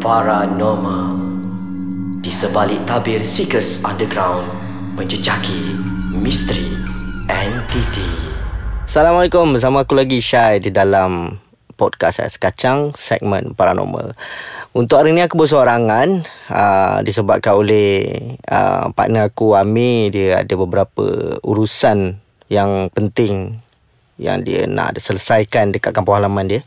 Paranormal. Di sebalik tabir Seekers Underground Menjejaki misteri entiti Assalamualaikum Bersama aku lagi Syai Di dalam podcast Ais Kacang Segmen Paranormal. Untuk hari ni aku bersorangan uh, Disebabkan oleh uh, Partner aku Amir Dia ada beberapa urusan Yang penting Yang dia nak selesaikan Dekat kampung halaman dia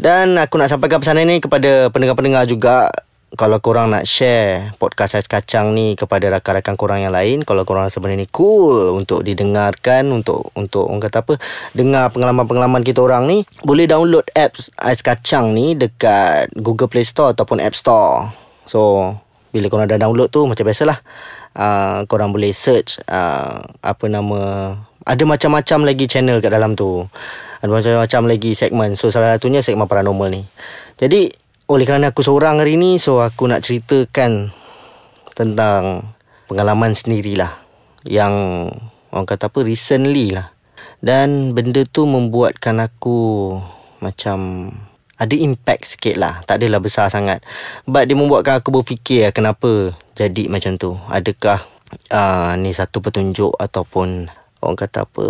dan aku nak sampaikan pesan ini kepada pendengar-pendengar juga. Kalau korang nak share podcast Ais Kacang ni kepada rakan-rakan korang yang lain kalau korang rasa benda ni cool untuk didengarkan untuk untuk orang kata apa dengar pengalaman-pengalaman kita orang ni boleh download apps Ais Kacang ni dekat Google Play Store ataupun App Store. So bila korang dah download tu macam biasalah uh, korang boleh search uh, apa nama ada macam-macam lagi channel kat dalam tu. Ada macam-macam lagi segmen So salah satunya segmen paranormal ni. Jadi oleh kerana aku seorang hari ni So aku nak ceritakan Tentang pengalaman sendirilah Yang orang kata apa recently lah. Dan benda tu membuatkan aku Macam ada impact sikit lah. Tak adalah besar sangat. But dia membuatkan aku berfikir Kenapa jadi macam tu. Adakah uh, ni satu petunjuk Ataupun orang kata apa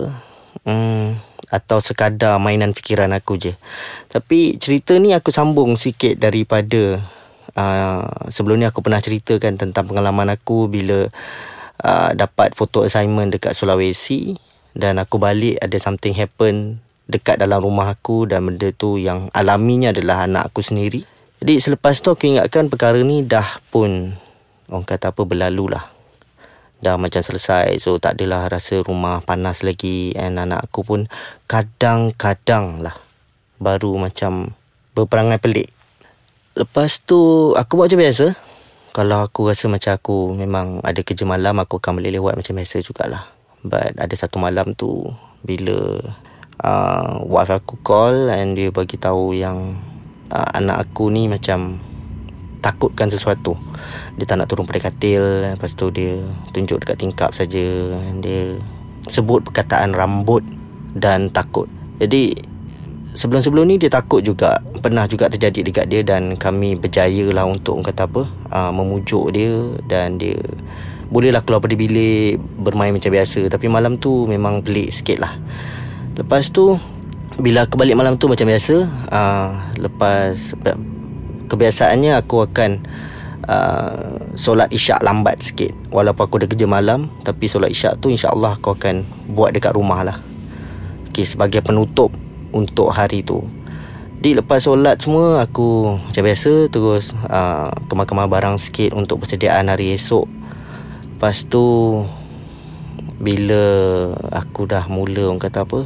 Hmm atau sekadar mainan fikiran aku je. Tapi cerita ni aku sambung sikit daripada uh, sebelum ni aku pernah ceritakan tentang pengalaman aku bila uh, dapat foto assignment dekat Sulawesi dan aku balik ada something happen dekat dalam rumah aku dan benda tu yang alaminya adalah anak aku sendiri. Jadi selepas tu aku ingatkan perkara ni dah pun orang kata apa berlalu lah dah macam selesai. So tak adalah rasa rumah panas lagi. And anak aku pun kadang-kadang lah baru macam berperangai pelik. Lepas tu aku buat macam biasa? Kalau aku rasa macam aku memang ada kerja malam aku akan boleh lewat macam biasa jugalah. But ada satu malam tu bila uh, wife aku call and dia bagi tahu yang uh, anak aku ni macam takutkan sesuatu. Dia tak nak turun pada katil lepas tu dia tunjuk dekat tingkap saja. Dia sebut perkataan rambut dan takut. Jadi sebelum-sebelum ni dia takut juga. Pernah juga terjadi dekat dia dan kami berjaya lah untuk kata apa uh, memujuk dia dan dia bolehlah keluar pada bilik bermain macam biasa. Tapi malam tu memang pelik sikit lah lepas tu bila aku balik malam tu macam biasa uh, lepas kebiasaannya aku akan uh, solat isyak lambat sikit. Walaupun aku ada kerja malam tapi solat isyak tu insyaallah aku akan buat dekat rumah lah. Okay, sebagai penutup untuk hari tu. Di lepas solat semua aku macam biasa terus uh, kemar-kemar barang sikit untuk persediaan hari esok. Lepas tu bila aku dah mula orang kata apa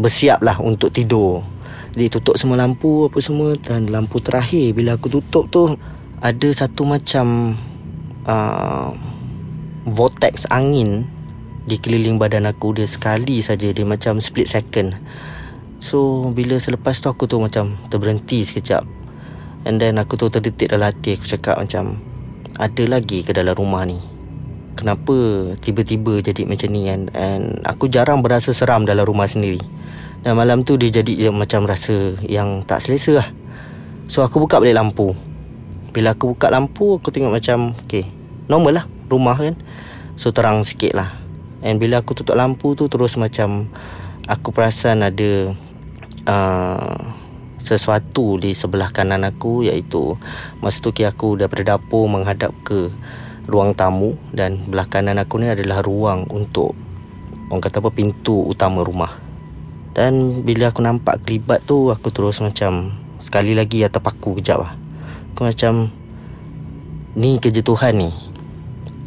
bersiap lah untuk tidur jadi tutup semua lampu apa semua dan lampu terakhir bila aku tutup tu ada satu macam uh, vortex angin di keliling badan aku dia sekali saja dia macam split second. So bila selepas tu aku tu macam terberhenti sekejap. And then aku tu terdetik dalam hati aku cakap macam ada lagi ke dalam rumah ni. Kenapa tiba-tiba jadi macam ni kan? And aku jarang berasa seram dalam rumah sendiri. Dan malam tu dia jadi dia macam rasa yang tak selesa lah So aku buka balik lampu Bila aku buka lampu aku tengok macam Okay normal lah rumah kan So terang sikit lah And bila aku tutup lampu tu terus macam Aku perasan ada uh, Sesuatu di sebelah kanan aku Iaitu Masa tu aku daripada dapur menghadap ke Ruang tamu Dan belah kanan aku ni adalah ruang untuk Orang kata apa pintu utama rumah. Dan bila aku nampak kelibat tu Aku terus macam Sekali lagi atas paku kejap lah. Aku macam Ni kerja Tuhan ni.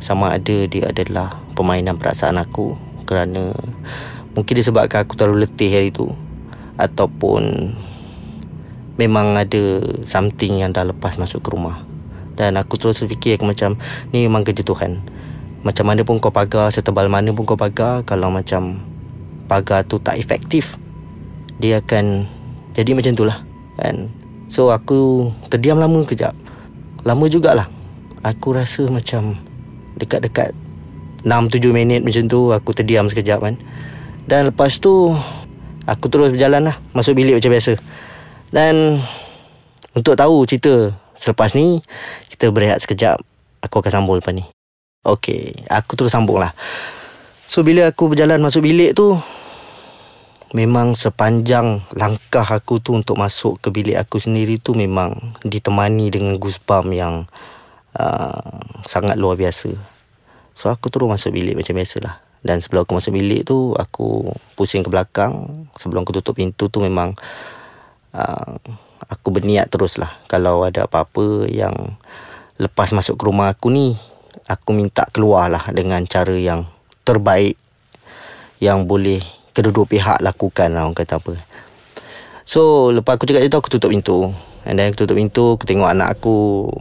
Sama ada dia adalah Permainan perasaan aku Kerana Mungkin disebabkan aku terlalu letih hari tu. Ataupun Memang ada Something yang dah lepas masuk ke rumah Dan aku terus fikir aku macam Ni memang kerja Tuhan. Macam mana pun kau pagar Setebal mana pun kau pagar Kalau macam pagar tu tak efektif dia akan jadi macam tu lah kan? So aku terdiam lama kejap. Lama jugalah. Aku rasa macam dekat-dekat 6-7 minit macam tu aku terdiam sekejap kan. Dan lepas tu aku terus berjalan lah masuk bilik macam biasa. Dan untuk tahu cerita Selepas ni Kita berehat sekejap Aku akan sambung lepas ni Okay Aku terus sambung lah So bila aku berjalan masuk bilik tu Memang sepanjang langkah aku tu untuk masuk ke bilik aku sendiri tu memang ditemani dengan goosebump yang uh, sangat luar biasa. So aku terus masuk bilik macam biasalah. Dan sebelum aku masuk bilik tu aku pusing ke belakang. Sebelum aku tutup pintu tu memang uh, aku berniat terus lah. Kalau ada apa-apa yang lepas masuk ke rumah aku ni, aku minta keluar lah dengan cara yang terbaik yang boleh kedua-dua pihak lakukan lah orang kata apa. So lepas aku cakap itu aku tutup pintu. And then aku tutup pintu, aku tengok anak aku.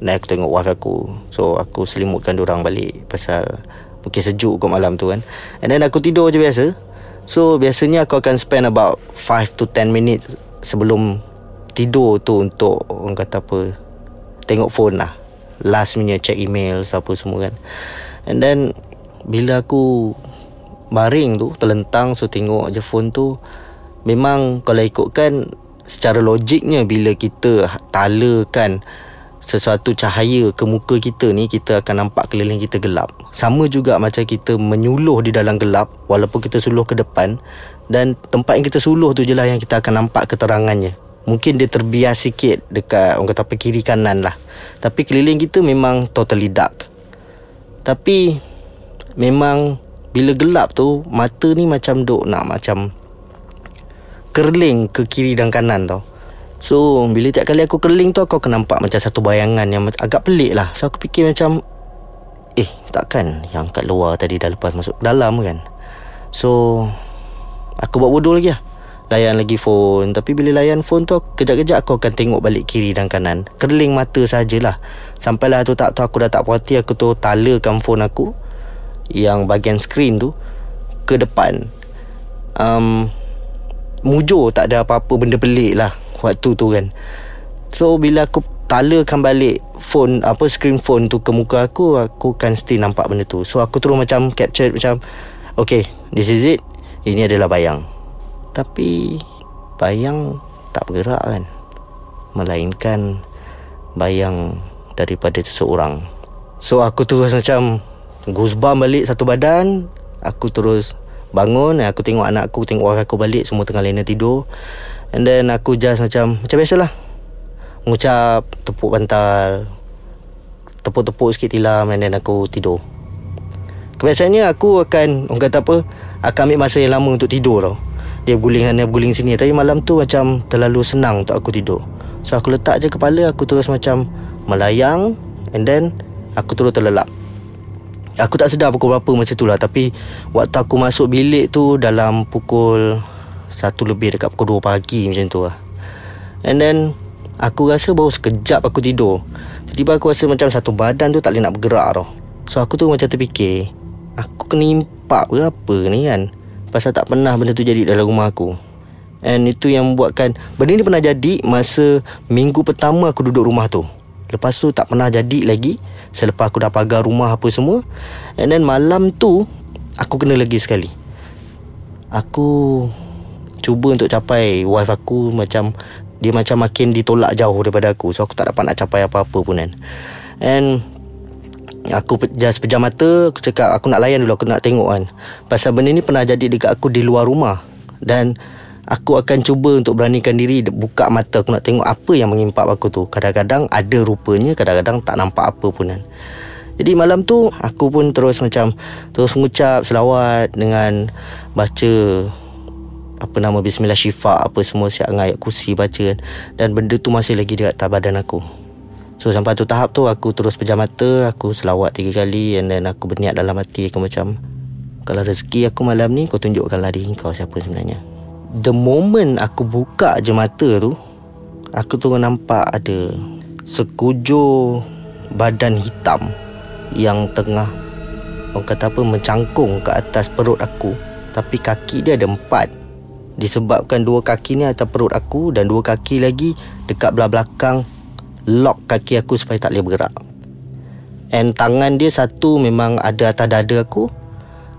Dan aku tengok wife aku. So aku selimutkan orang balik pasal mungkin sejuk kot malam tu kan. And then aku tidur je biasa. So biasanya aku akan spend about 5 to 10 minutes sebelum tidur tu untuk orang kata apa tengok phone lah. Last minute check email apa semua kan. And then bila aku baring tu terlentang so tengok je phone tu memang kalau ikutkan secara logiknya bila kita talakan sesuatu cahaya ke muka kita ni kita akan nampak keliling kita gelap sama juga macam kita menyuluh di dalam gelap walaupun kita suluh ke depan dan tempat yang kita suluh tu je lah yang kita akan nampak keterangannya mungkin dia terbias sikit dekat orang kata apa kiri kanan lah. Tapi keliling kita memang totally dark. Tapi memang bila gelap tu Mata ni macam duk nak macam Kerling ke kiri dan kanan tau. So bila tiap kali aku kerling tu Aku akan nampak macam satu bayangan Yang agak pelik lah. So aku fikir macam Eh takkan yang kat luar tadi dah lepas masuk dalam kan? So Aku buat bodoh lagi lah Layan lagi phone. Tapi bila layan phone tu Kejap-kejap aku akan tengok balik kiri dan kanan. Kerling mata sajalah. Sampailah tu tak tahu aku dah tak puas hati Aku tu talakan phone aku yang bahagian skrin tu ke depan. Um, mujur tak ada apa-apa benda pelik lah waktu tu kan. So bila aku talakan balik phone apa screen phone tu ke muka aku aku kan still nampak benda tu. So aku terus macam capture macam okay this is it. Ini adalah bayang tapi bayang tak bergerak kan. Melainkan bayang daripada seseorang. So aku terus macam Goosebump balik satu badan. Aku terus bangun Aku tengok anak aku Tengok orang aku balik Semua tengah lena tidur. And then aku just macam Macam biasalah. Mengucap Tepuk bantal Tepuk-tepuk sikit tilam And then aku tidur. Kebiasaannya aku akan Orang kata apa Akan ambil masa yang lama untuk tidur tau Dia berguling sana berguling sini. Tapi malam tu macam Terlalu senang untuk aku tidur. So aku letak je kepala Aku terus macam Melayang And then Aku terus terlelap. Aku tak sedar pukul berapa masa tu lah Tapi Waktu aku masuk bilik tu Dalam pukul Satu lebih dekat pukul 2 pagi macam tu lah. And then Aku rasa baru sekejap aku tidur. Tiba-tiba aku rasa macam satu badan tu tak boleh nak bergerak tau. So aku tu macam terfikir Aku kena impak berapa ni kan Pasal tak pernah benda tu jadi dalam rumah aku. And itu yang membuatkan Benda ni pernah jadi masa minggu pertama aku duduk rumah tu. Lepas tu tak pernah jadi lagi. Selepas aku dah pagar rumah apa semua. And then malam tu Aku kena lagi sekali. Aku Cuba untuk capai wife aku Macam Dia macam makin ditolak jauh daripada aku. So aku tak dapat nak capai apa-apa pun kan. And Aku just pejam mata Aku cakap aku nak layan dulu Aku nak tengok kan. Pasal benda ni pernah jadi dekat aku di luar rumah. Dan Aku akan cuba untuk beranikan diri Buka mata aku nak tengok apa yang mengimpap aku tu. Kadang-kadang ada rupanya Kadang-kadang tak nampak apa pun kan. Jadi malam tu Aku pun terus macam Terus mengucap selawat Dengan Baca Apa nama Bismillah Syifa Apa semua siap dengan ayat kursi baca kan. Dan benda tu masih lagi atas badan aku So sampai tu tahap tu Aku terus pejam mata Aku selawat tiga kali And then aku berniat dalam hati Aku macam Kalau rezeki aku malam ni Kau tunjukkanlah diri kau siapa sebenarnya. The moment aku buka je mata tu Aku tu nampak ada Sekujur Badan hitam Yang tengah Orang kata apa Mencangkung ke atas perut aku. Tapi kaki dia ada empat. Disebabkan dua kaki ni atas perut aku Dan dua kaki lagi Dekat belah belakang Lock kaki aku supaya tak boleh bergerak. And tangan dia satu memang ada atas dada aku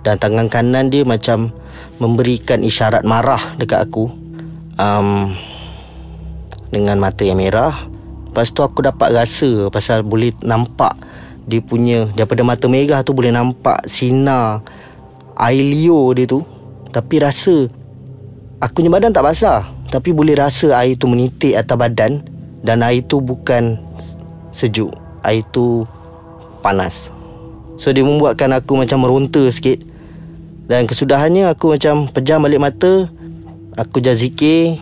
Dan tangan kanan dia macam memberikan isyarat marah dekat aku um, dengan mata yang merah. Lepas tu aku dapat rasa Pasal boleh nampak Dia punya Daripada mata merah tu Boleh nampak sinar Air liur dia tu. Tapi rasa Aku punya badan tak basah Tapi boleh rasa air tu menitik atas badan Dan air tu bukan Sejuk. Air tu Panas. So dia membuatkan aku macam meronta sikit. Dan kesudahannya aku macam Pejam balik mata. Aku dah zikir.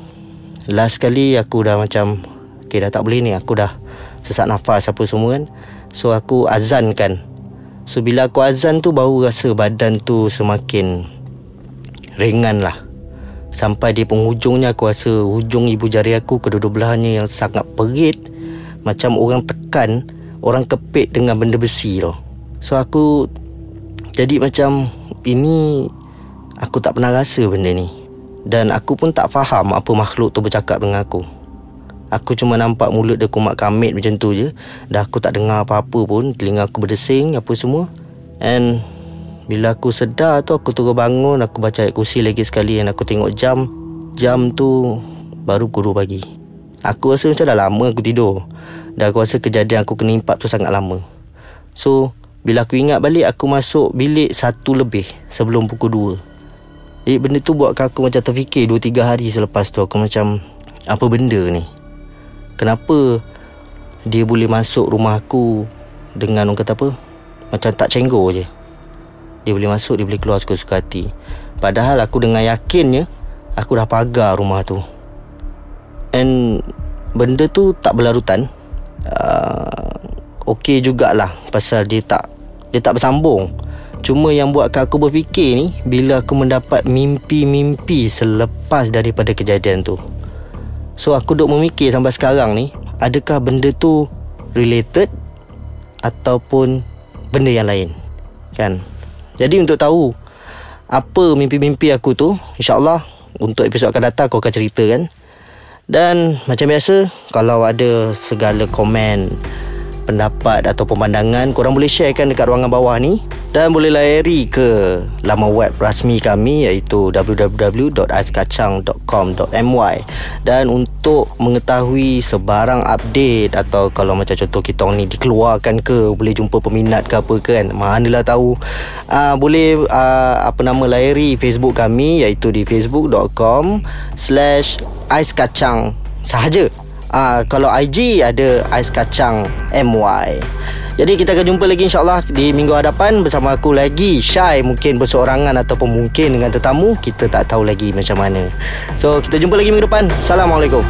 Last kali aku dah macam Okay dah tak boleh ni. Aku dah sesak nafas apa semua kan. So aku azankan. So bila aku azan tu Baru rasa badan tu semakin Ringan lah Sampai di penghujungnya Aku rasa hujung ibu jari aku Kedua-dua belahnya yang sangat perit Macam orang tekan Orang kepit dengan benda besi tu So aku Jadi macam Ini Aku tak pernah rasa benda ni dan aku pun tak faham apa makhluk tu bercakap dengan aku. Aku cuma nampak mulut dia kumat kamit macam tu je. Dah aku tak dengar apa-apa pun. Telinga aku berdesing apa semua. And bila aku sedar tu aku turun bangun. Aku baca ayat kursi lagi sekali. Dan aku tengok jam. Jam tu baru pukul pagi. Aku rasa macam dah lama aku tidur. Dan aku rasa kejadian aku kena impak tu sangat lama. So, bila aku ingat balik aku masuk bilik satu lebih sebelum pukul dua. Jadi benda tu buatkan aku macam terfikir 2-3 hari selepas tu Aku macam Apa benda ni Kenapa Dia boleh masuk rumah aku Dengan orang kata apa Macam tak cenggor je Dia boleh masuk Dia boleh keluar suka-suka hati. Padahal aku dengan yakinnya Aku dah pagar rumah tu. And Benda tu tak berlarutan. Uh, Okey jugalah Pasal dia tak Dia tak bersambung. Cuma yang buatkan aku berfikir ni Bila aku mendapat mimpi-mimpi Selepas daripada kejadian tu. So aku duk memikir sampai sekarang ni Adakah benda tu Related Ataupun Benda yang lain? Kan Jadi untuk tahu Apa mimpi-mimpi aku tu InsyaAllah Untuk episod akan datang Aku akan cerita kan. Dan Macam biasa Kalau ada segala komen pendapat atau pemandangan korang boleh sharekan dekat ruangan bawah ni dan boleh layari ke laman web rasmi kami iaitu www.aiskacang.com.my dan untuk mengetahui sebarang update atau kalau macam contoh kita ni dikeluarkan ke boleh jumpa peminat ke apa kan manalah tahu. Uh, boleh uh, apa nama layari Facebook kami iaitu di facebook.com slash aiskacang sahaja. Uh, Kalau IG ada Ais Kacang MY Jadi kita akan jumpa lagi insyaAllah Di minggu hadapan Bersama aku lagi Syai mungkin berseorangan Ataupun mungkin dengan tetamu Kita tak tahu lagi macam mana. So kita jumpa lagi minggu depan. Assalamualaikum